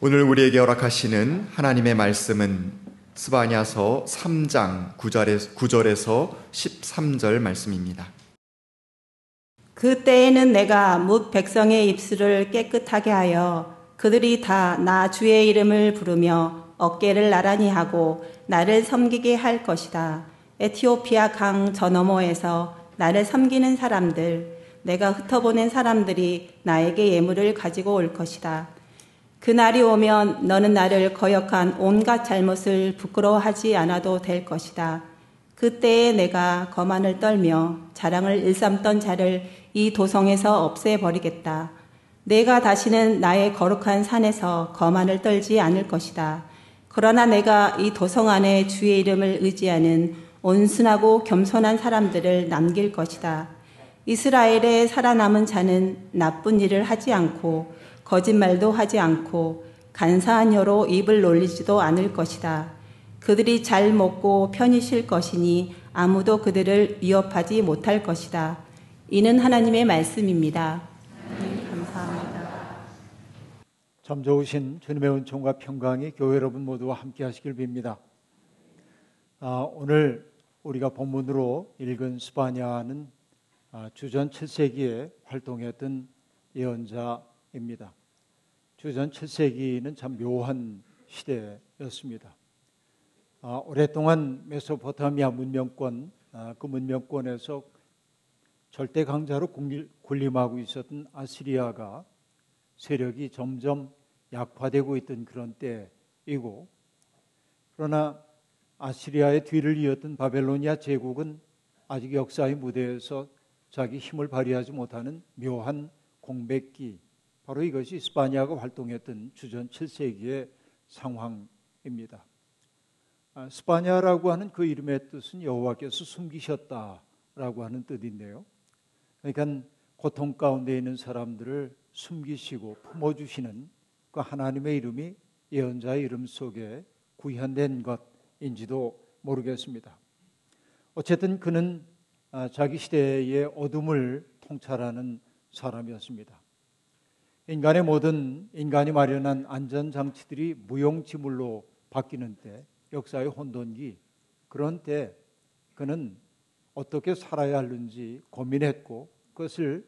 오늘 우리에게 허락하시는 하나님의 말씀은 스바냐서 3장 9절에서 13절 말씀입니다. 그때에는 내가 뭇 백성의 입술을 깨끗하게 하여 그들이 다 나 주의 이름을 부르며 어깨를 나란히 하고 나를 섬기게 할 것이다. 에티오피아 강 저 너머에서 나를 섬기는 사람들, 내가 흩어보낸 사람들이 나에게 예물을 가지고 올 것이다. 그날이 오면 너는 나를 거역한 온갖 잘못을 부끄러워하지 않아도 될 것이다. 그때에 내가 거만을 떨며 자랑을 일삼던 자를 이 도성에서 없애버리겠다. 내가 다시는 나의 거룩한 산에서 거만을 떨지 않을 것이다. 그러나 내가 이 도성 안에 주의 이름을 의지하는 온순하고 겸손한 사람들을 남길 것이다. 이스라엘의 살아남은 자는 나쁜 일을 하지 않고 거짓말도 하지 않고 간사한 혀로 입을 놀리지도 않을 것이다. 그들이 잘 먹고 편히 쉴 것이니 아무도 그들을 위협하지 못할 것이다. 이는 하나님의 말씀입니다. 감사합니다. 참 좋으신 주님의 은총과 평강이 교회 여러분 모두와 함께 하시길 빕니다. 아, 오늘 우리가 본문으로 읽은 스파냐는 아, 주전 7세기에 활동했던 예언자입니다. 주전 7세기는 참 묘한 시대였습니다. 아, 오랫동안 메소포타미아 문명권, 아, 그 문명권에서 절대 강자로 군림하고 있었던 아시리아가 세력이 점점 약화되고 있던 그런 때이고, 그러나 아시리아의 뒤를 이었던 바벨로니아 제국은 아직 역사의 무대에서 자기 힘을 발휘하지 못하는 묘한 공백기, 바로 이것이 스파니아가 활동했던 주전 7세기의 상황입니다. 아, 스파니아라고 하는 그 이름의 뜻은 여호와께서 숨기셨다라고 하는 뜻인데요. 그러니까 고통 가운데 있는 사람들을 숨기시고 품어주시는 그 하나님의 이름이 예언자의 이름 속에 구현된 것인지도 모르겠습니다. 어쨌든 그는 아, 자기 시대의 어둠을 통찰하는 사람이었습니다. 인간의 모든 인간이 마련한 안전 장치들이 무용지물로 바뀌는 때, 역사의 혼돈기, 그런 때 그는 어떻게 살아야 하는지 고민했고 그것을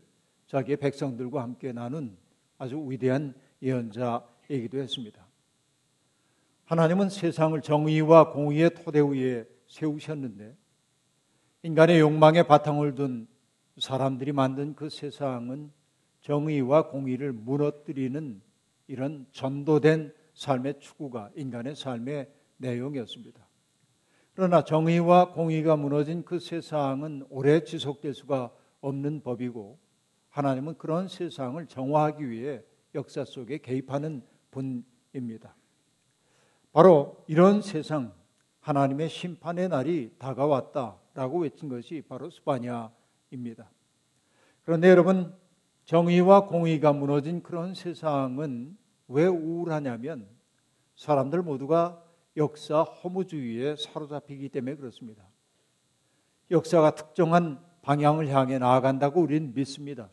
자기의 백성들과 함께 나눈 아주 위대한 예언자이기도 했습니다. 하나님은 세상을 정의와 공의의 토대 위에 세우셨는데 인간의 욕망에 바탕을 둔 사람들이 만든 그 세상은 정의와 공의를 무너뜨리는 이런 전도된 삶의 추구가 인간의 삶의 내용이었습니다. 그러나 정의와 공의가 무너진 그 세상은 오래 지속될 수가 없는 법이고 하나님은 그런 세상을 정화하기 위해 역사 속에 개입하는 분입니다. 바로 이런 세상, 하나님의 심판의 날이 다가왔다라고 외친 것이 바로 스파냐입니다. 그런데 여러분, 정의와 공의가 무너진 그런 세상은 왜 우울하냐면 사람들 모두가 역사 허무주의에 사로잡히기 때문에 그렇습니다. 역사가 특정한 방향을 향해 나아간다고 우리는 믿습니다.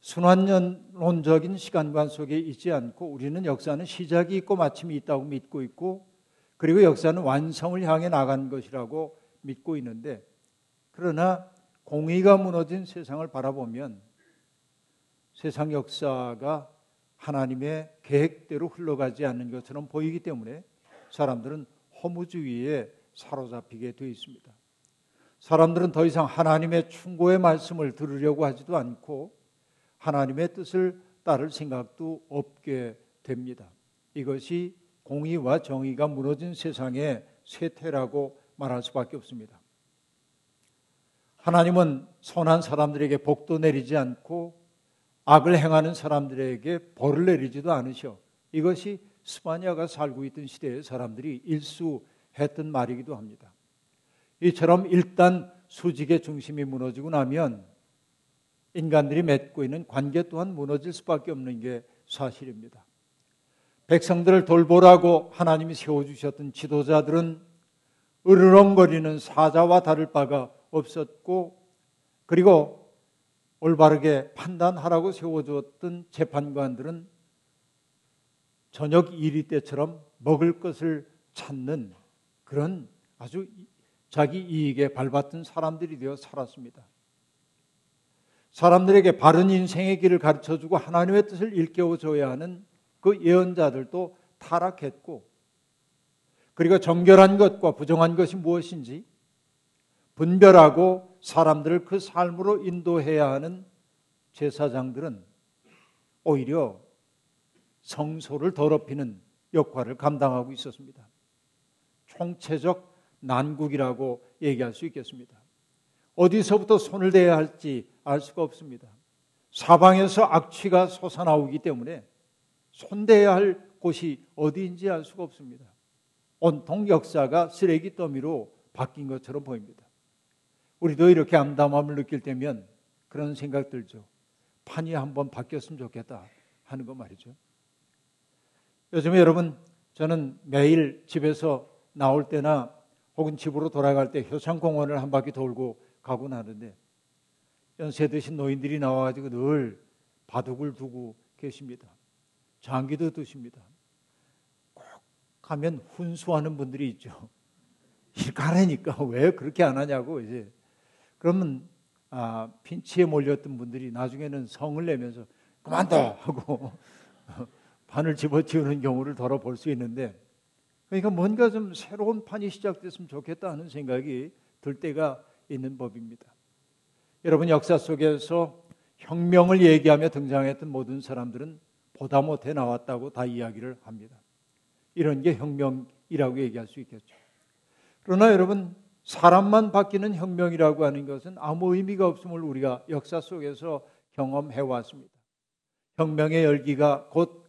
순환론적인 시간관 속에 있지 않고 우리는 역사는 시작이 있고 마침이 있다고 믿고 있고 그리고 역사는 완성을 향해 나간 것이라고 믿고 있는데 그러나 공의가 무너진 세상을 바라보면 세상 역사가 하나님의 계획대로 흘러가지 않는 것처럼 보이기 때문에 사람들은 허무주의에 사로잡히게 되어 있습니다. 사람들은 더 이상 하나님의 충고의 말씀을 들으려고 하지도 않고 하나님의 뜻을 따를 생각도 없게 됩니다. 이것이 공의와 정의가 무너진 세상의 쇠퇴라고 말할 수밖에 없습니다. 하나님은 선한 사람들에게 복도 내리지 않고 악을 행하는 사람들에게 벌을 내리지도 않으셔. 이것이 스파니아가 살고 있던 시대의 사람들이 일수했던 말이기도 합니다. 이처럼 일단 수직의 중심이 무너지고 나면 인간들이 맺고 있는 관계 또한 무너질 수밖에 없는 게 사실입니다. 백성들을 돌보라고 하나님이 세워주셨던 지도자들은 으르렁거리는 사자와 다를 바가 없었고 그리고 음. 올바르게 판단하라고 세워주었던 재판관들은 저녁 이리 때처럼 먹을 것을 찾는 그런 아주 자기 이익에 발받던 사람들이 되어 살았습니다. 사람들에게 바른 인생의 길을 가르쳐 주고 하나님의 뜻을 일깨워 줘야 하는 그 예언자들도 타락했고 그리고 정결한 것과 부정한 것이 무엇인지 분별하고 사람들을 그 삶으로 인도해야 하는 제사장들은 오히려 성소를 더럽히는 역할을 감당하고 있었습니다. 총체적 난국이라고 얘기할 수 있겠습니다. 어디서부터 손을 대야 할지 알 수가 없습니다. 사방에서 악취가 솟아나오기 때문에 손대야 할 곳이 어디인지 알 수가 없습니다. 온통 역사가 쓰레기 더미로 바뀐 것처럼 보입니다. 우리도 이렇게 암담함을 느낄 때면 그런 생각 들죠. 판이 한번 바뀌었으면 좋겠다 하는 거 말이죠. 요즘에 여러분 저는 매일 집에서 나올 때나 혹은 집으로 돌아갈 때 효창공원을 한 바퀴 돌고 가고 나는데 연세 드신 노인들이 나와가지고 늘 바둑을 두고 계십니다. 장기도 두십니다. 꼭 가면 훈수하는 분들이 있죠. 일 가라니까 왜 그렇게 안 하냐고 이제 그러면 아, 핀치에 몰렸던 분들이 나중에는 성을 내면서 그만둬 하고 판을 집어치우는 경우를 덜어볼 수 있는데 그러니까 뭔가 좀 새로운 판이 시작됐으면 좋겠다 하는 생각이 들 때가 있는 법입니다. 여러분 역사 속에서 혁명을 얘기하며 등장했던 모든 사람들은 보다 못해 나왔다고 다 이야기를 합니다. 이런 게 혁명이라고 얘기할 수 있겠죠. 그러나 여러분 사람만 바뀌는 혁명이라고 하는 것은 아무 의미가 없음을 우리가 역사 속에서 경험해 왔습니다. 혁명의 열기가 곧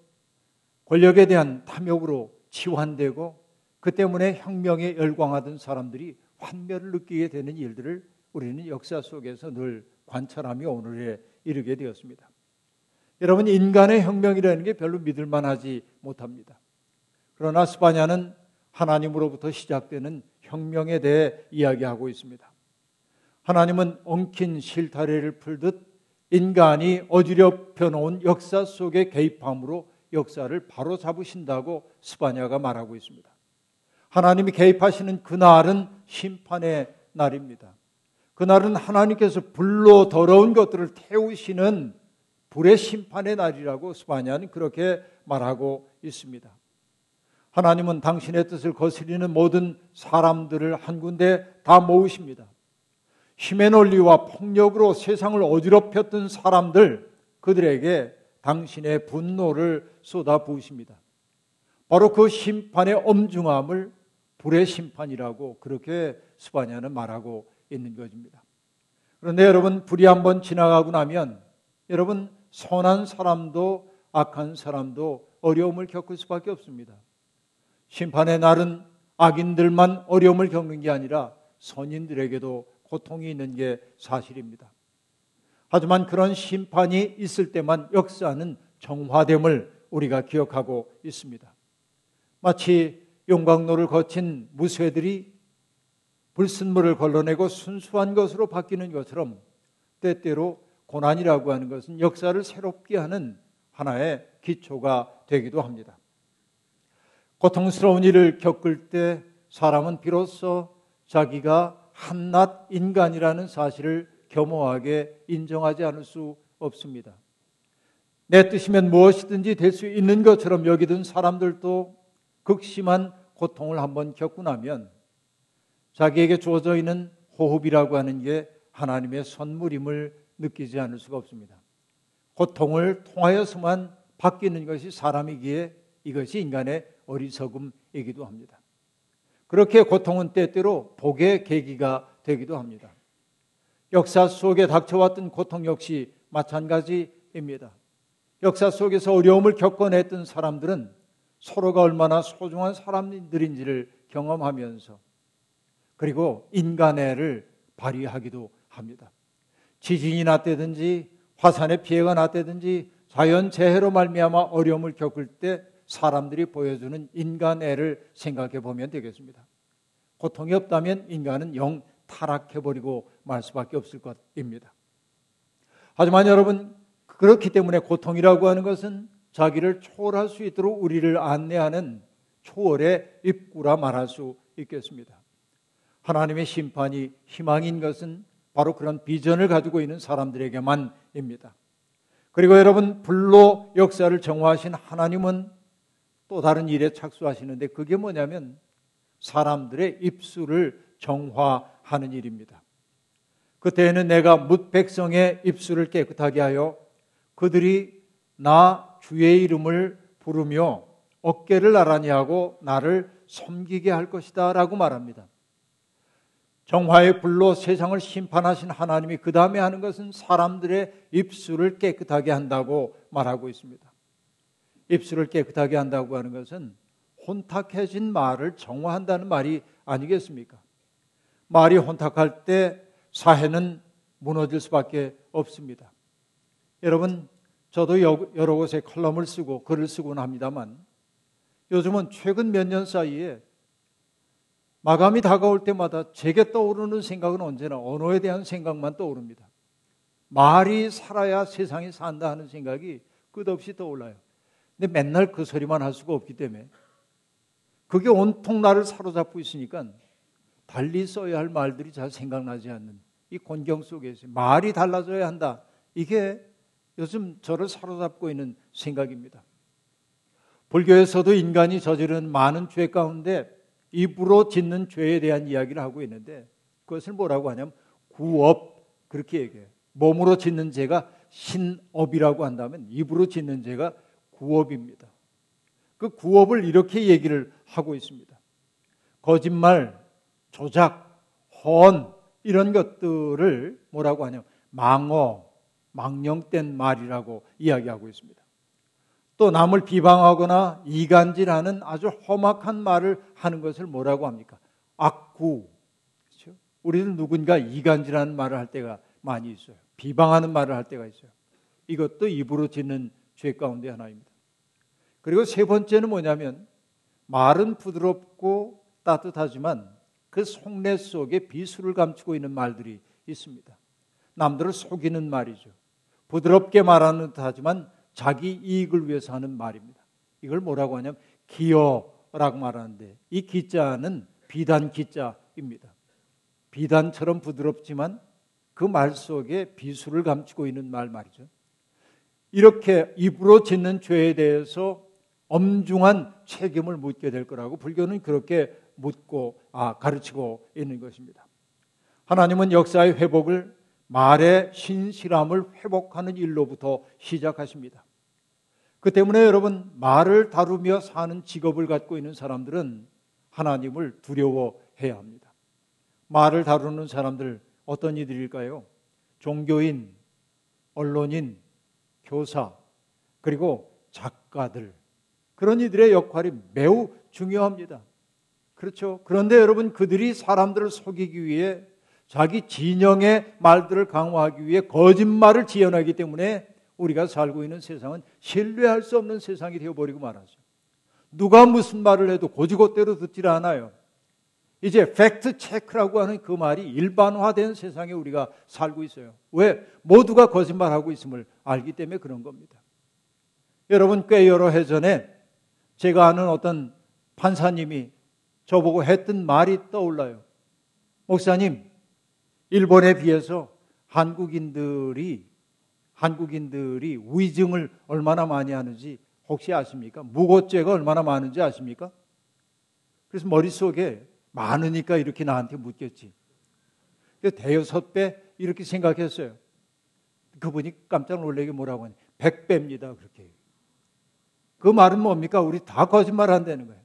권력에 대한 탐욕으로 치환되고 그 때문에 혁명에 열광하던 사람들이 환멸을 느끼게 되는 일들을 우리는 역사 속에서 늘 관찰하며 오늘에 이르게 되었습니다. 여러분 인간의 혁명이라는 게 별로 믿을 만하지 못합니다. 그러나 스파냐는 하나님으로부터 시작되는 혁명에 대해 이야기하고 있습니다. 하나님은 엉킨 실타래를 풀듯 인간이 어지럽혀 놓은 역사 속에 개입함으로 역사를 바로 잡으신다고 스파냐가 말하고 있습니다. 하나님이 개입하시는 그날은 심판의 날입니다. 그날은 하나님께서 불로 더러운 것들을 태우시는 불의 심판의 날이라고 스파냐는 그렇게 말하고 있습니다. 하나님은 당신의 뜻을 거스리는 모든 사람들을 한 군데 다 모으십니다. 힘의 논리와 폭력으로 세상을 어지럽혔던 사람들, 그들에게 당신의 분노를 쏟아 부으십니다. 바로 그 심판의 엄중함을 불의 심판이라고 그렇게 스바냐는 말하고 있는 것입니다. 그런데 여러분, 불이 한번 지나가고 나면 여러분, 선한 사람도 악한 사람도 어려움을 겪을 수밖에 없습니다. 심판의 날은 악인들만 어려움을 겪는 게 아니라 선인들에게도 고통이 있는 게 사실입니다. 하지만 그런 심판이 있을 때만 역사는 정화됨을 우리가 기억하고 있습니다. 마치 용광로를 거친 무쇠들이 불순물을 걸러내고 순수한 것으로 바뀌는 것처럼 때때로 고난이라고 하는 것은 역사를 새롭게 하는 하나의 기초가 되기도 합니다. 고통스러운 일을 겪을 때 사람은 비로소 자기가 한낱 인간이라는 사실을 겸허하게 인정하지 않을 수 없습니다. 내 뜻이면 무엇이든지 될 수 있는 것처럼 여기던 사람들도 극심한 고통을 한번 겪고 나면 자기에게 주어져 있는 호흡이라고 하는 게 하나님의 선물임을 느끼지 않을 수가 없습니다. 고통을 통하여서만 바뀌는 것이 사람이기에 이것이 인간의 어리석음이기도 합니다. 그렇게 고통은 때때로 복의 계기가 되기도 합니다. 역사 속에 닥쳐왔던 고통 역시 마찬가지입니다. 역사 속에서 어려움을 겪어냈던 사람들은 서로가 얼마나 소중한 사람들인지를 경험하면서 그리고 인간애를 발휘하기도 합니다. 지진이 났다든지 화산의 피해가 났다든지 자연 재해로 말미암아 어려움을 겪을 때 사람들이 보여주는 인간애를 생각해 보면 되겠습니다. 고통이 없다면 인간은 영 타락해버리고 말 수밖에 없을 것입니다. 하지만 여러분, 그렇기 때문에 고통이라고 하는 것은 자기를 초월할 수 있도록 우리를 안내하는 초월의 입구라 말할 수 있겠습니다. 하나님의 심판이 희망인 것은 바로 그런 비전을 가지고 있는 사람들에게만입니다. 그리고 여러분 불로 역사를 정화하신 하나님은 또 다른 일에 착수하시는데 그게 뭐냐면 사람들의 입술을 정화하는 일입니다. 그때에는 내가 뭇 백성의 입술을 깨끗하게 하여 그들이 나 주의 이름을 부르며 어깨를 나란히 하고 나를 섬기게 할 것이다 라고 말합니다. 정화의 불로 세상을 심판하신 하나님이 그 다음에 하는 것은 사람들의 입술을 깨끗하게 한다고 말하고 있습니다. 입술을 깨끗하게 한다고 하는 것은 혼탁해진 말을 정화한다는 말이 아니겠습니까? 말이 혼탁할 때 사회는 무너질 수밖에 없습니다. 여러분, 저도 여러 곳에 컬럼을 쓰고 글을 쓰곤 합니다만 요즘은 최근 몇 년 사이에 마감이 다가올 때마다 제게 떠오르는 생각은 언제나 언어에 대한 생각만 떠오릅니다. 말이 살아야 세상이 산다 하는 생각이 끝없이 떠올라요. 근데 맨날 그 소리만 할 수가 없기 때문에 그게 온통 나를 사로잡고 있으니까 달리 써야 할 말들이 잘 생각나지 않는 이 곤경 속에서 말이 달라져야 한다. 이게 요즘 저를 사로잡고 있는 생각입니다. 불교에서도 인간이 저지른 많은 죄 가운데 입으로 짓는 죄에 대한 이야기를 하고 있는데 그것을 뭐라고 하냐면 구업 그렇게 얘기해요. 몸으로 짓는 죄가 신업이라고 한다면 입으로 짓는 죄가 구업입니다. 그 구업을 이렇게 얘기를 하고 있습니다. 거짓말, 조작, 헌 이런 것들을 뭐라고 하냐면 망어, 망령된 말이라고 이야기하고 있습니다. 또 남을 비방하거나 이간질하는 아주 험악한 말을 하는 것을 뭐라고 합니까? 악구. 그렇죠? 우리는 누군가 이간질하는 말을 할 때가 많이 있어요. 비방하는 말을 할 때가 있어요. 이것도 입으로 짓는 죄 가운데 하나입니다. 그리고 세 번째는 뭐냐면 말은 부드럽고 따뜻하지만 그 속내 속에 비수를 감추고 있는 말들이 있습니다. 남들을 속이는 말이죠. 부드럽게 말하는 듯 하지만 자기 이익을 위해서 하는 말입니다. 이걸 뭐라고 하냐면 기어라고 말하는데 이 기자는 비단 기자입니다. 비단처럼 부드럽지만 그 말 속에 비수를 감추고 있는 말 말이죠. 이렇게 입으로 짓는 죄에 대해서 엄중한 책임을 묻게 될 거라고 불교는 그렇게 묻고 아, 가르치고 있는 것입니다. 하나님은 역사의 회복을 말의 신실함을 회복하는 일로부터 시작하십니다. 그 때문에 여러분 말을 다루며 사는 직업을 갖고 있는 사람들은 하나님을 두려워해야 합니다. 말을 다루는 사람들 어떤 이들일까요? 종교인, 언론인, 교사, 그리고 작가들. 그런 이들의 역할이 매우 중요합니다. 그렇죠. 그런데 여러분 그들이 사람들을 속이기 위해 자기 진영의 말들을 강화하기 위해 거짓말을 지어내기 때문에 우리가 살고 있는 세상은 신뢰할 수 없는 세상이 되어버리고 말하죠. 누가 무슨 말을 해도 고지고대로 듣질 않아요. 이제 팩트 체크라고 하는 그 말이 일반화된 세상에 우리가 살고 있어요. 왜? 모두가 거짓말하고 있음을 알기 때문에 그런 겁니다. 여러분 꽤 여러 해 전에 제가 아는 어떤 판사님이 저보고 했던 말이 떠올라요. 목사님, 일본에 비해서 한국인들이 한국인들이 위증을 얼마나 많이 하는지 혹시 아십니까? 무고죄가 얼마나 많은지 아십니까? 그래서 머릿속에 많으니까 이렇게 나한테 묻겠지. 대여섯 배 이렇게 생각했어요. 그분이 깜짝 놀래게 뭐라고 하니? 백배입니다. 그렇게. 그 말은 뭡니까? 우리 다 거짓말 한다는 거예요.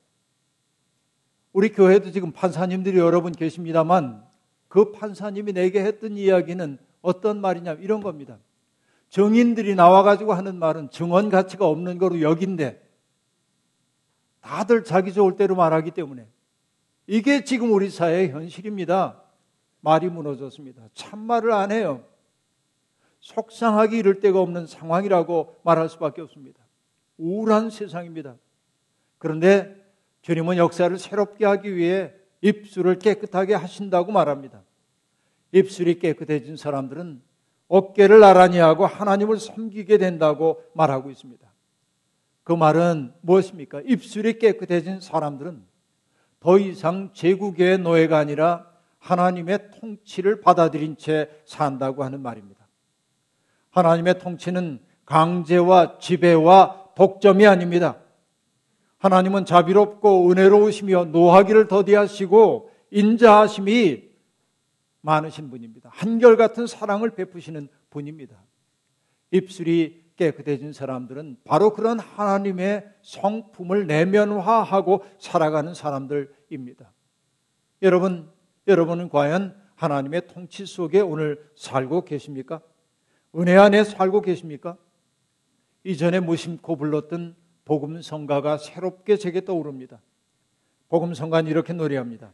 우리 교회도 지금 판사님들이 여러 분 계십니다만 그 판사님이 내게 했던 이야기는 어떤 말이냐 이런 겁니다. 정인들이 나와가지고 하는 말은 증언 가치가 없는 거로 여긴데 다들 자기 좋을 대로 말하기 때문에 이게 지금 우리 사회의 현실입니다. 말이 무너졌습니다. 참말을 안 해요. 속상하기 이를 데가 없는 상황이라고 말할 수밖에 없습니다. 우울한 세상입니다. 그런데 주님은 역사를 새롭게 하기 위해 입술을 깨끗하게 하신다고 말합니다. 입술이 깨끗해진 사람들은 어깨를 나란히 하고 하나님을 섬기게 된다고 말하고 있습니다. 그 말은 무엇입니까? 입술이 깨끗해진 사람들은 더 이상 제국의 노예가 아니라 하나님의 통치를 받아들인 채 산다고 하는 말입니다. 하나님의 통치는 강제와 지배와 독점이 아닙니다. 하나님은 자비롭고 은혜로우시며 노하기를 더디하시고 인자하심이 많으신 분입니다. 한결같은 사랑을 베푸시는 분입니다. 입술이 깨끗해진 사람들은 바로 그런 하나님의 성품을 내면화하고 살아가는 사람들입니다. 여러분, 여러분은 과연 하나님의 통치 속에 오늘 살고 계십니까? 은혜 안에 살고 계십니까? 이전에 무심코 불렀던 복음 성가가 새롭게 제게 떠오릅니다. 복음 성가는 이렇게 노래합니다.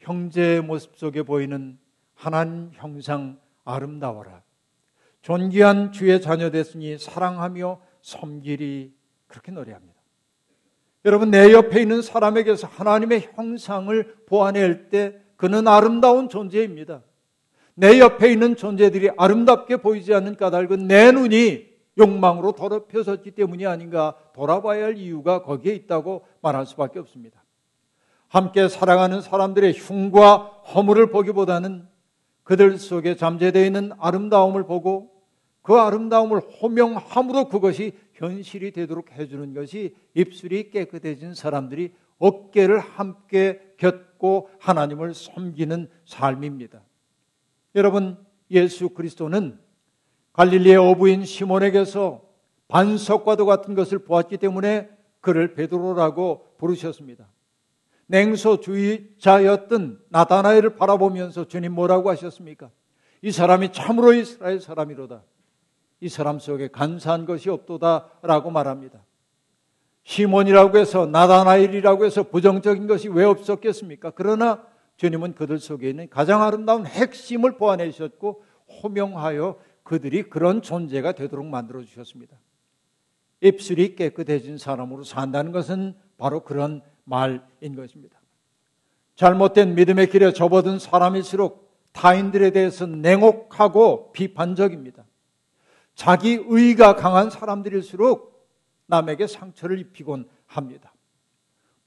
형제의 모습 속에 보이는 하나님 형상 아름다워라. 존귀한 주의 자녀 됐으니 사랑하며 섬기리 그렇게 노래합니다. 여러분 내 옆에 있는 사람에게서 하나님의 형상을 보아낼 때 그는 아름다운 존재입니다. 내 옆에 있는 존재들이 아름답게 보이지 않는 까닭은 내 눈이 욕망으로 더럽혀졌기 때문이 아닌가 돌아봐야 할 이유가 거기에 있다고 말할 수밖에 없습니다. 함께 살아가는 사람들의 흉과 허물을 보기보다는 그들 속에 잠재되어 있는 아름다움을 보고 그 아름다움을 호명함으로 그것이 현실이 되도록 해주는 것이 입술이 깨끗해진 사람들이 어깨를 함께 곁고 하나님을 섬기는 삶입니다. 여러분, 예수 그리스도는 갈릴리의 어부인 시몬에게서 반석과도 같은 것을 보았기 때문에 그를 베드로라고 부르셨습니다. 냉소주의자였던 나다나엘을 바라보면서 주님 뭐라고 하셨습니까? 이 사람이 참으로 이스라엘 사람이로다. 이 사람 속에 간사한 것이 없도다라고 말합니다. 시몬이라고 해서 나다나엘이라고 해서 부정적인 것이 왜 없었겠습니까? 그러나 주님은 그들 속에 있는 가장 아름다운 핵심을 보완해 주셨고 호명하여 그들이 그런 존재가 되도록 만들어 주셨습니다. 입술이 깨끗해진 사람으로 산다는 것은 바로 그런 말인 것입니다. 잘못된 믿음의 길에 접어든 사람일수록 타인들에 대해서 냉혹하고 비판적입니다. 자기 의가 강한 사람들일수록 남에게 상처를 입히곤 합니다.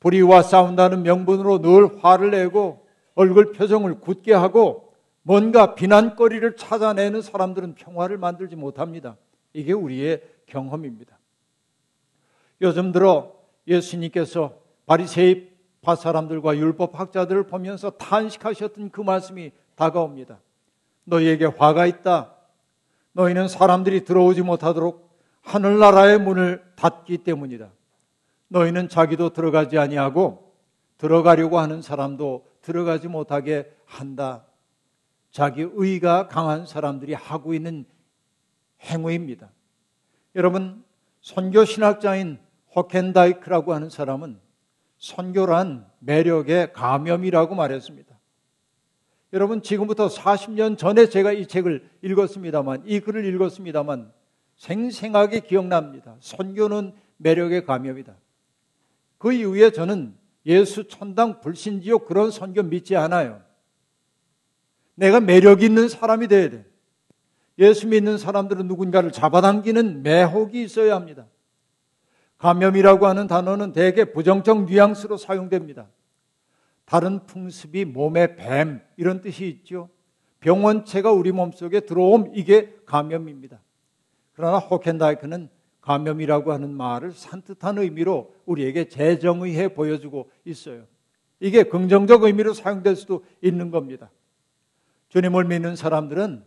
불의와 싸운다는 명분으로 늘 화를 내고 얼굴 표정을 굳게 하고 뭔가 비난거리를 찾아내는 사람들은 평화를 만들지 못합니다. 이게 우리의 경험입니다. 요즘 들어 예수님께서 바리새파 사람들과 율법 학자들을 보면서 탄식하셨던 그 말씀이 다가옵니다. 너희에게 화가 있다. 너희는 사람들이 들어오지 못하도록 하늘나라의 문을 닫기 때문이다. 너희는 자기도 들어가지 아니하고 들어가려고 하는 사람도 들어가지 못하게 한다. 자기 의가 강한 사람들이 하고 있는 행위입니다. 여러분, 선교 신학자인 호켄다이크라고 하는 사람은 선교란 매력의 감염이라고 말했습니다. 여러분, 지금부터 40년 전에 제가 이 책을 읽었습니다만, 이 글을 읽었습니다만, 생생하게 기억납니다. 선교는 매력의 감염이다. 그 이후에 저는 예수 천당 불신지옥 그런 선교 믿지 않아요. 내가 매력 있는 사람이 돼야 돼. 예수 믿는 사람들은 누군가를 잡아당기는 매혹이 있어야 합니다. 감염이라고 하는 단어는 대개 부정적 뉘앙스로 사용됩니다. 다른 풍습이 몸의 뱀 이런 뜻이 있죠. 병원체가 우리 몸속에 들어옴 이게 감염입니다. 그러나 호켄다이크는 감염이라고 하는 말을 산뜻한 의미로 우리에게 재정의해 보여주고 있어요. 이게 긍정적 의미로 사용될 수도 있는 겁니다. 주님을 믿는 사람들은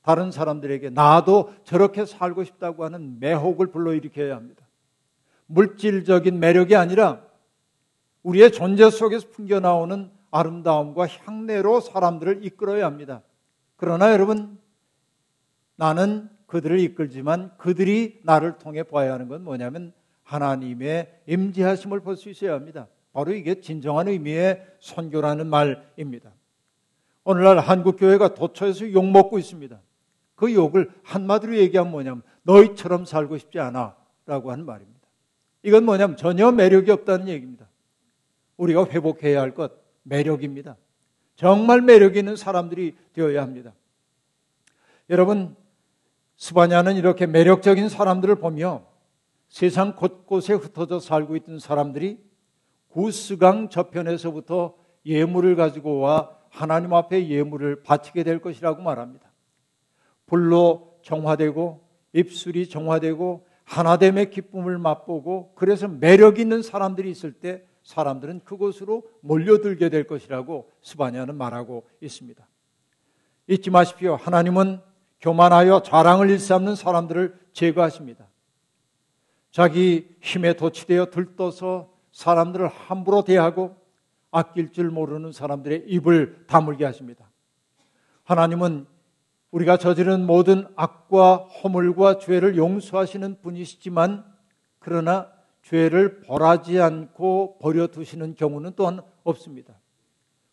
다른 사람들에게 나도 저렇게 살고 싶다고 하는 매혹을 불러일으켜야 합니다. 물질적인 매력이 아니라 우리의 존재 속에서 풍겨나오는 아름다움과 향내로 사람들을 이끌어야 합니다. 그러나 여러분, 나는 그들을 이끌지만 그들이 나를 통해 봐야 하는 건 뭐냐면 하나님의 임재하심을 볼 수 있어야 합니다. 바로 이게 진정한 의미의 선교라는 말입니다. 오늘날 한국 교회가 도처에서 욕 먹고 있습니다. 그 욕을 한마디로 얘기하면 뭐냐면 너희처럼 살고 싶지 않아 라고 하는 말입니다. 이건 뭐냐면 전혀 매력이 없다는 얘기입니다. 우리가 회복해야 할 것 매력입니다. 정말 매력 있는 사람들이 되어야 합니다. 여러분 스바냐는 이렇게 매력적인 사람들을 보며 세상 곳곳에 흩어져 살고 있던 사람들이 구스강 저편에서부터 예물을 가지고 와 하나님 앞에 예물을 바치게 될 것이라고 말합니다. 불로 정화되고 입술이 정화되고 하나됨의 기쁨을 맛보고 그래서 매력 있는 사람들이 있을 때 사람들은 그곳으로 몰려들게 될 것이라고 스바냐는 말하고 있습니다. 잊지 마십시오. 하나님은 교만하여 자랑을 일삼는 사람들을 제거하십니다. 자기 힘에 도취되어 들떠서 사람들을 함부로 대하고 아낄 줄 모르는 사람들의 입을 다물게 하십니다. 하나님은 우리가 저지른 모든 악과 허물과 죄를 용서하시는 분이시지만 그러나 죄를 벌하지 않고 버려두시는 경우는 또한 없습니다.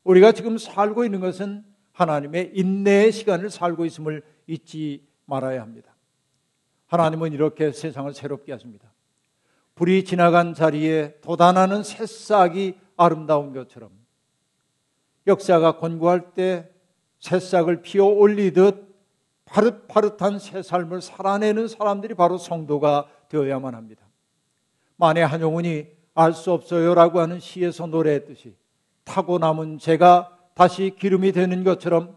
우리가 지금 살고 있는 것은 하나님의 인내의 시간을 살고 있음을 잊지 말아야 합니다. 하나님은 이렇게 세상을 새롭게 하십니다. 불이 지나간 자리에 돋아나는 새싹이 아름다운 것처럼 역사가 권고할 때 새싹을 피어 올리듯 파릇파릇한 새 삶을 살아내는 사람들이 바로 성도가 되어야만 합니다. 만에 한용운이 알 수 없어요라고 하는 시에서 노래했듯이 타고 남은 죄가 다시 기름이 되는 것처럼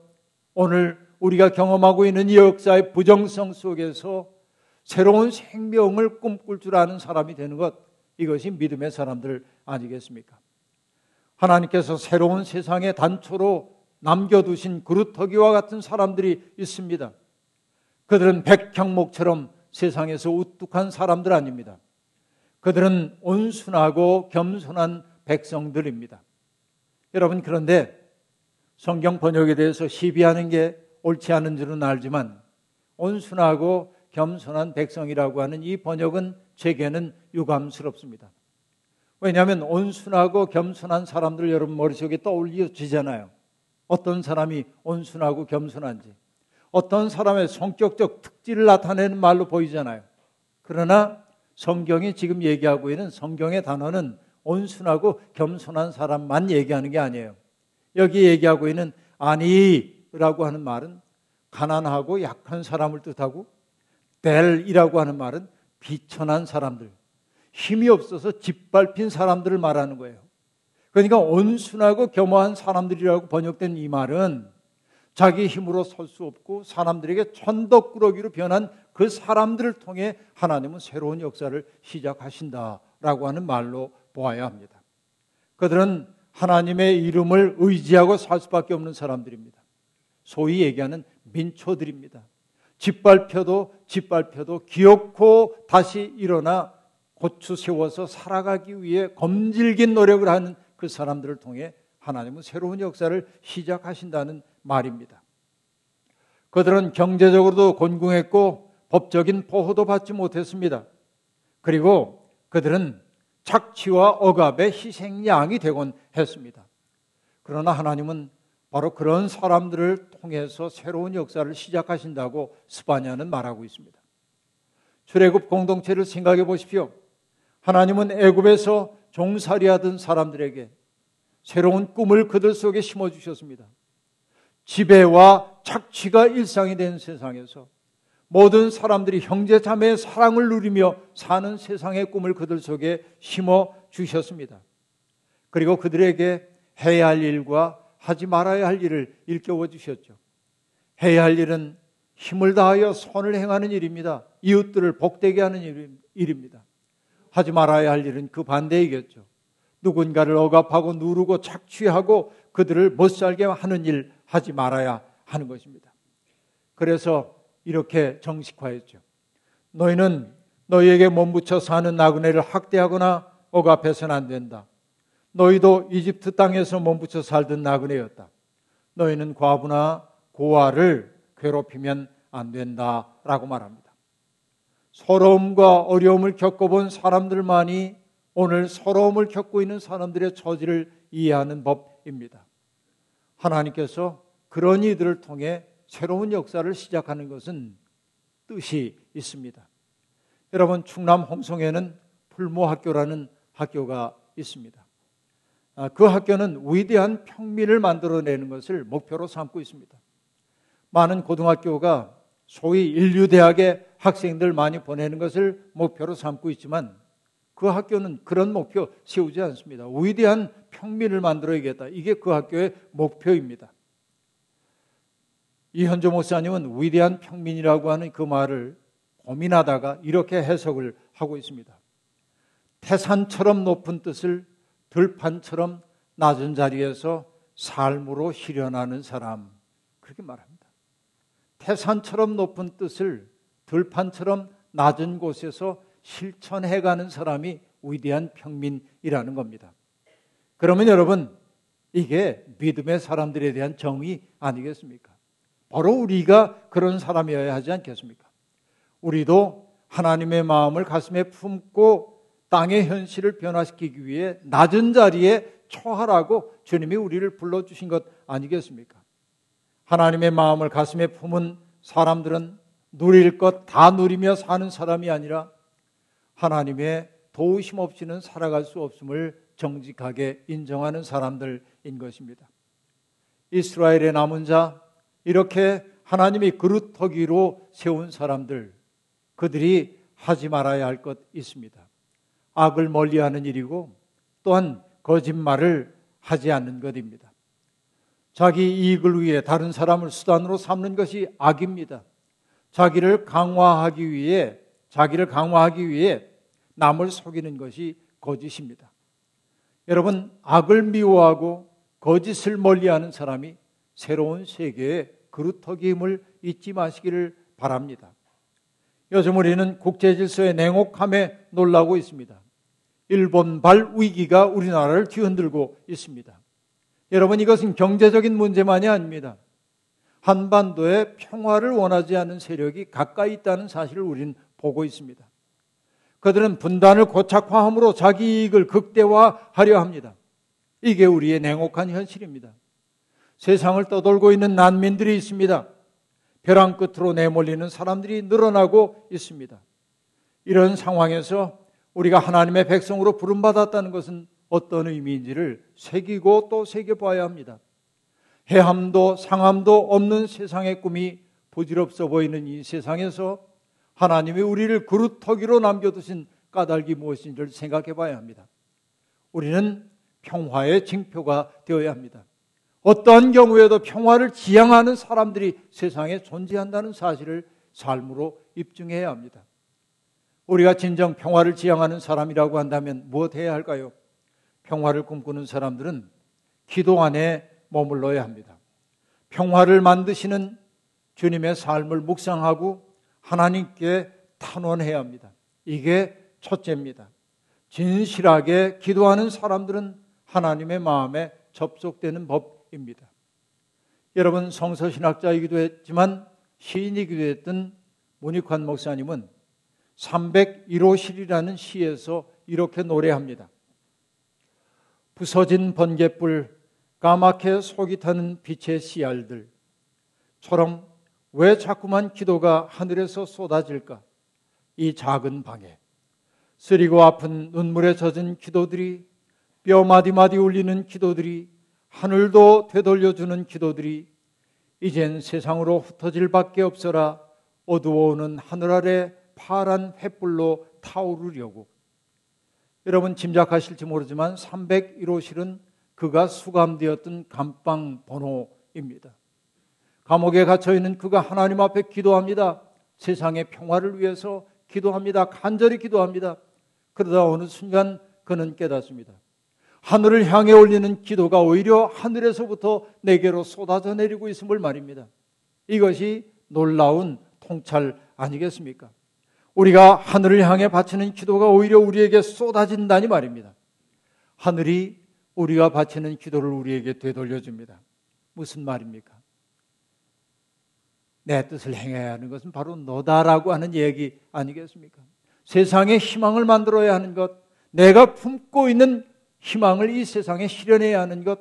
오늘 우리가 경험하고 있는 이 역사의 부정성 속에서 새로운 생명을 꿈꿀 줄 아는 사람이 되는 것 이것이 믿음의 사람들 아니겠습니까? 하나님께서 새로운 세상의 단초로 남겨두신 그루터기와 같은 사람들이 있습니다. 그들은 백향목처럼 세상에서 우뚝한 사람들 아닙니다. 그들은 온순하고 겸손한 백성들입니다. 여러분, 그런데 성경 번역에 대해서 시비하는 게 옳지 않은 줄은 알지만 온순하고 겸손한 백성이라고 하는 이 번역은 제게는 유감스럽습니다. 왜냐하면 온순하고 겸손한 사람들 여러분 머릿속에 떠올려지잖아요. 어떤 사람이 온순하고 겸손한지, 어떤 사람의 성격적 특질을 나타내는 말로 보이잖아요. 그러나 성경이 지금 얘기하고 있는 성경의 단어는 온순하고 겸손한 사람만 얘기하는 게 아니에요. 여기 얘기하고 있는 아니라고 하는 말은 가난하고 약한 사람을 뜻하고 벨이라고 하는 말은 비천한 사람들, 힘이 없어서 짓밟힌 사람들을 말하는 거예요. 그러니까 온순하고 겸허한 사람들이라고 번역된 이 말은 자기 힘으로 설 수 없고 사람들에게 천덕꾸러기로 변한 그 사람들을 통해 하나님은 새로운 역사를 시작하신다라고 하는 말로 보아야 합니다. 그들은 하나님의 이름을 의지하고 살 수밖에 없는 사람들입니다. 소위 얘기하는 민초들입니다. 짓밟혀도 짓밟혀도 기어코 다시 일어나 고추 세워서 살아가기 위해 검질긴 노력을 하는 그 사람들을 통해 하나님은 새로운 역사를 시작하신다는 말입니다. 그들은 경제적으로도 곤궁했고 법적인 보호도 받지 못했습니다. 그리고 그들은 착취와 억압의 희생양이 되곤 했습니다. 그러나 하나님은 바로 그런 사람들을 통해서 새로운 역사를 시작하신다고 스바냐는 말하고 있습니다. 출애굽 공동체를 생각해 보십시오. 하나님은 애굽에서 종살이하던 사람들에게 새로운 꿈을 그들 속에 심어 주셨습니다. 지배와 착취가 일상이 된 세상에서 모든 사람들이 형제 자매의 사랑을 누리며 사는 세상의 꿈을 그들 속에 심어 주셨습니다. 그리고 그들에게 해야 할 일과 하지 말아야 할 일을 일깨워 주셨죠. 해야 할 일은 힘을 다하여 선을 행하는 일입니다. 이웃들을 복되게 하는 일입니다. 하지 말아야 할 일은 그 반대이겠죠. 누군가를 억압하고 누르고 착취하고 그들을 못 살게 하는 일 하지 말아야 하는 것입니다. 그래서 이렇게 정식화했죠. 너희는 너희에게 몸붙여 사는 나그네를 학대하거나 억압해서는 안 된다. 너희도 이집트 땅에서 몸붙여 살던 나그네였다. 너희는 과부나 고아를 괴롭히면 안 된다 라고 말합니다. 서러움과 어려움을 겪어본 사람들만이 오늘 서러움을 겪고 있는 사람들의 처지를 이해하는 법입니다. 하나님께서 그런 이들을 통해 새로운 역사를 시작하는 것은 뜻이 있습니다. 여러분, 충남 홍성에는 풀모학교라는 학교가 있습니다. 아, 그 학교는 위대한 평민을 만들어내는 것을 목표로 삼고 있습니다. 많은 고등학교가 소위 인류대학의 학생들 많이 보내는 것을 목표로 삼고 있지만 그 학교는 그런 목표 세우지 않습니다. 위대한 평민을 만들어야겠다. 이게 그 학교의 목표입니다. 이현조 목사님은 위대한 평민이라고 하는 그 말을 고민하다가 이렇게 해석을 하고 있습니다. 태산처럼 높은 뜻을 들판처럼 낮은 자리에서 삶으로 실현하는 사람. 그렇게 말합니다. 태산처럼 높은 뜻을 들판처럼 낮은 곳에서 실천해가는 사람이 위대한 평민이라는 겁니다. 그러면 여러분, 이게 믿음의 사람들에 대한 정의 아니겠습니까? 바로 우리가 그런 사람이어야 하지 않겠습니까? 우리도 하나님의 마음을 가슴에 품고 땅의 현실을 변화시키기 위해 낮은 자리에 처하라고 주님이 우리를 불러주신 것 아니겠습니까? 하나님의 마음을 가슴에 품은 사람들은 누릴 것 다 누리며 사는 사람이 아니라 하나님의 도우심 없이는 살아갈 수 없음을 정직하게 인정하는 사람들인 것입니다. 이스라엘의 남은 자, 이렇게 하나님이 그릇터기로 세운 사람들, 그들이 하지 말아야 할 것 있습니다. 악을 멀리 하는 일이고 또한 거짓말을 하지 않는 것입니다. 자기 이익을 위해 다른 사람을 수단으로 삼는 것이 악입니다. 자기를 강화하기 위해 자기를 강화하기 위해 남을 속이는 것이 거짓입니다. 여러분 악을 미워하고 거짓을 멀리하는 사람이 새로운 세계의 그루터기임을 잊지 마시기를 바랍니다. 요즘 우리는 국제 질서의 냉혹함에 놀라고 있습니다. 일본발 위기가 우리나라를 뒤흔들고 있습니다. 여러분 이것은 경제적인 문제만이 아닙니다. 한반도에 평화를 원하지 않는 세력이 가까이 있다는 사실을 우리는 보고 있습니다. 그들은 분단을 고착화함으로 자기 이익을 극대화하려 합니다. 이게 우리의 냉혹한 현실입니다. 세상을 떠돌고 있는 난민들이 있습니다. 벼랑 끝으로 내몰리는 사람들이 늘어나고 있습니다. 이런 상황에서 우리가 하나님의 백성으로 부름받았다는 것은 어떤 의미인지를 새기고 또 새겨봐야 합니다. 해함도 상함도 없는 세상의 꿈이 부질없어 보이는 이 세상에서 하나님이 우리를 그루터기로 남겨두신 까닭이 무엇인지를 생각해 봐야 합니다. 우리는 평화의 징표가 되어야 합니다. 어떠한 경우에도 평화를 지향하는 사람들이 세상에 존재한다는 사실을 삶으로 입증해야 합니다. 우리가 진정 평화를 지향하는 사람이라고 한다면 무엇 해야 할까요? 평화를 꿈꾸는 사람들은 기도 안에 머물러야 합니다. 평화를 만드시는 주님의 삶을 묵상하고 하나님께 탄원해야 합니다. 이게 첫째입니다. 진실하게 기도하는 사람들은 하나님의 마음에 접속되는 법 입니다. 여러분 성서신학자이기도 했지만 시인이기도 했던 문익환 목사님은 301호실이라는 시에서 이렇게 노래합니다. 부서진 번개불 까맣게 속이 타는 빛의 씨알들처럼 왜 자꾸만 기도가 하늘에서 쏟아질까? 이 작은 방에. 쓰리고 아픈 눈물에 젖은 기도들이 뼈 마디마디 울리는 기도들이 하늘도 되돌려주는 기도들이 이젠 세상으로 흩어질 밖에 없어라. 어두워오는 하늘 아래 파란 횃불로 타오르려고. 여러분 짐작하실지 모르지만 301호실은 그가 수감되었던 감방 번호입니다. 감옥에 갇혀 있는 그가 하나님 앞에 기도합니다. 세상의 평화를 위해서 기도합니다. 간절히 기도합니다. 그러다 어느 순간 그는 깨닫습니다. 하늘을 향해 올리는 기도가 오히려 하늘에서부터 내게로 쏟아져 내리고 있음을 말입니다. 이것이 놀라운 통찰 아니겠습니까? 우리가 하늘을 향해 바치는 기도가 오히려 우리에게 쏟아진다니 말입니다. 하늘이 우리가 바치는 기도를 우리에게 되돌려줍니다. 무슨 말입니까? 내 뜻을 행해야 하는 것은 바로 너다라고 하는 얘기 아니겠습니까? 세상에 희망을 만들어야 하는 것, 내가 품고 있는 희망을 이 세상에 실현해야 하는 것,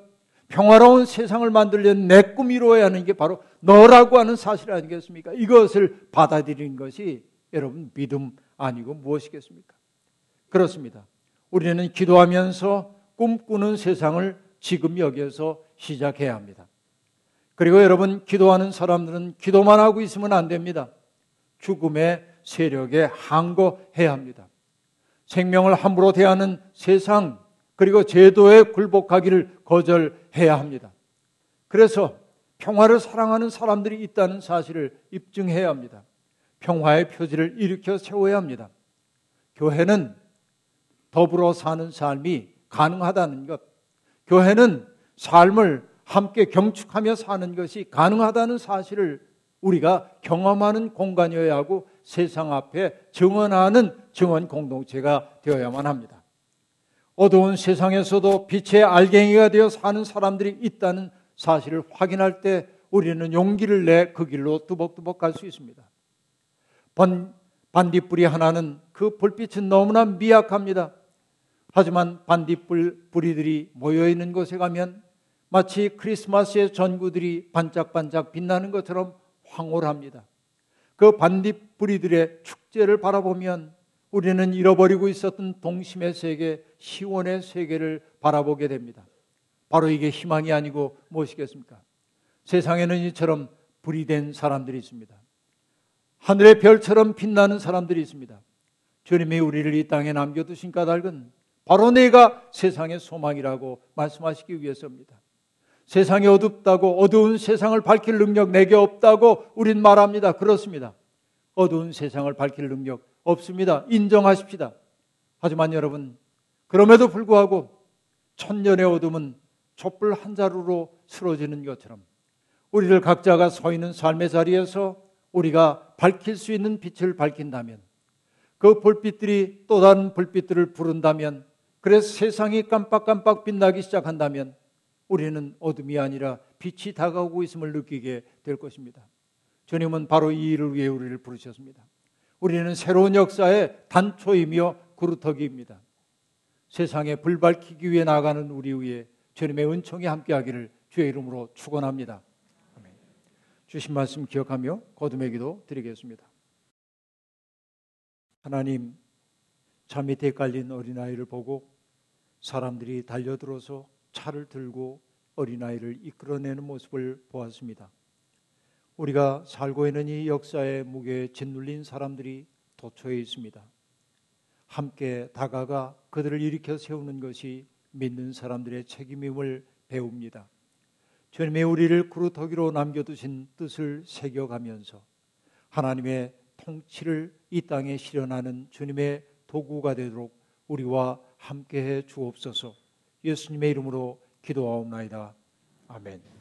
평화로운 세상을 만들려는 내 꿈 이루어야 하는 게 바로 너라고 하는 사실 아니겠습니까? 이것을 받아들이는 것이 여러분 믿음 아니고 무엇이겠습니까? 그렇습니다. 우리는 기도하면서 꿈꾸는 세상을 지금 여기에서 시작해야 합니다. 그리고 여러분 기도하는 사람들은 기도만 하고 있으면 안 됩니다. 죽음의 세력에 항거해야 합니다. 생명을 함부로 대하는 세상 그리고 제도에 굴복하기를 거절해야 합니다. 그래서 평화를 사랑하는 사람들이 있다는 사실을 입증해야 합니다. 평화의 표지를 일으켜 세워야 합니다. 교회는 더불어 사는 삶이 가능하다는 것, 교회는 삶을 함께 경축하며 사는 것이 가능하다는 사실을 우리가 경험하는 공간이어야 하고 세상 앞에 증언하는 증언 공동체가 되어야만 합니다. 어두운 세상에서도 빛의 알갱이가 되어 사는 사람들이 있다는 사실을 확인할 때 우리는 용기를 내 그 길로 뚜벅뚜벅 갈 수 있습니다. 반, 반딧불이 하나는 그 불빛은 너무나 미약합니다. 하지만 반딧불 뿌리들이 모여 있는 곳에 가면 마치 크리스마스의 전구들이 반짝반짝 빛나는 것처럼 황홀합니다. 그 반딧불이들의 축제를 바라보면 우리는 잃어버리고 있었던 동심의 세계, 시원의 세계를 바라보게 됩니다. 바로 이게 희망이 아니고 무엇이겠습니까? 세상에는 이처럼 불이 된 사람들이 있습니다. 하늘의 별처럼 빛나는 사람들이 있습니다. 주님이 우리를 이 땅에 남겨두신 까닭은 바로 내가 세상의 소망이라고 말씀하시기 위해서입니다. 세상이 어둡다고 어두운 세상을 밝힐 능력 내게 없다고 우린 말합니다. 그렇습니다. 어두운 세상을 밝힐 능력 없습니다. 인정하십시다. 하지만 여러분, 그럼에도 불구하고 천년의 어둠은 촛불 한 자루로 쓰러지는 것처럼 우리를 각자가 서 있는 삶의 자리에서 우리가 밝힐 수 있는 빛을 밝힌다면 그 불빛들이 또 다른 불빛들을 부른다면 그래서 세상이 깜빡깜빡 빛나기 시작한다면 우리는 어둠이 아니라 빛이 다가오고 있음을 느끼게 될 것입니다. 주님은 바로 이 일을 위해 우리를 부르셨습니다. 우리는 새로운 역사의 단초이며 구루터기입니다. 세상에 불 밝히기 위해 나가는 우리 위에 주님의 은총이 함께하기를 주의 이름으로 축원합니다. 주신 말씀 기억하며 거듭의 기도 드리겠습니다. 하나님, 차 밑에 깔린 어린아이를 보고 사람들이 달려들어서 차를 들고 어린아이를 이끌어내는 모습을 보았습니다. 우리가 살고 있는 이 역사의 무게에 짓눌린 사람들이 도처에 있습니다. 함께 다가가 그들을 일으켜 세우는 것이 믿는 사람들의 책임임을 배웁니다. 주님의 우리를 그루터기로 남겨두신 뜻을 새겨가면서 하나님의 통치를 이 땅에 실현하는 주님의 도구가 되도록 우리와 함께해 주옵소서. 예수님의 이름으로 기도하옵나이다. 아멘.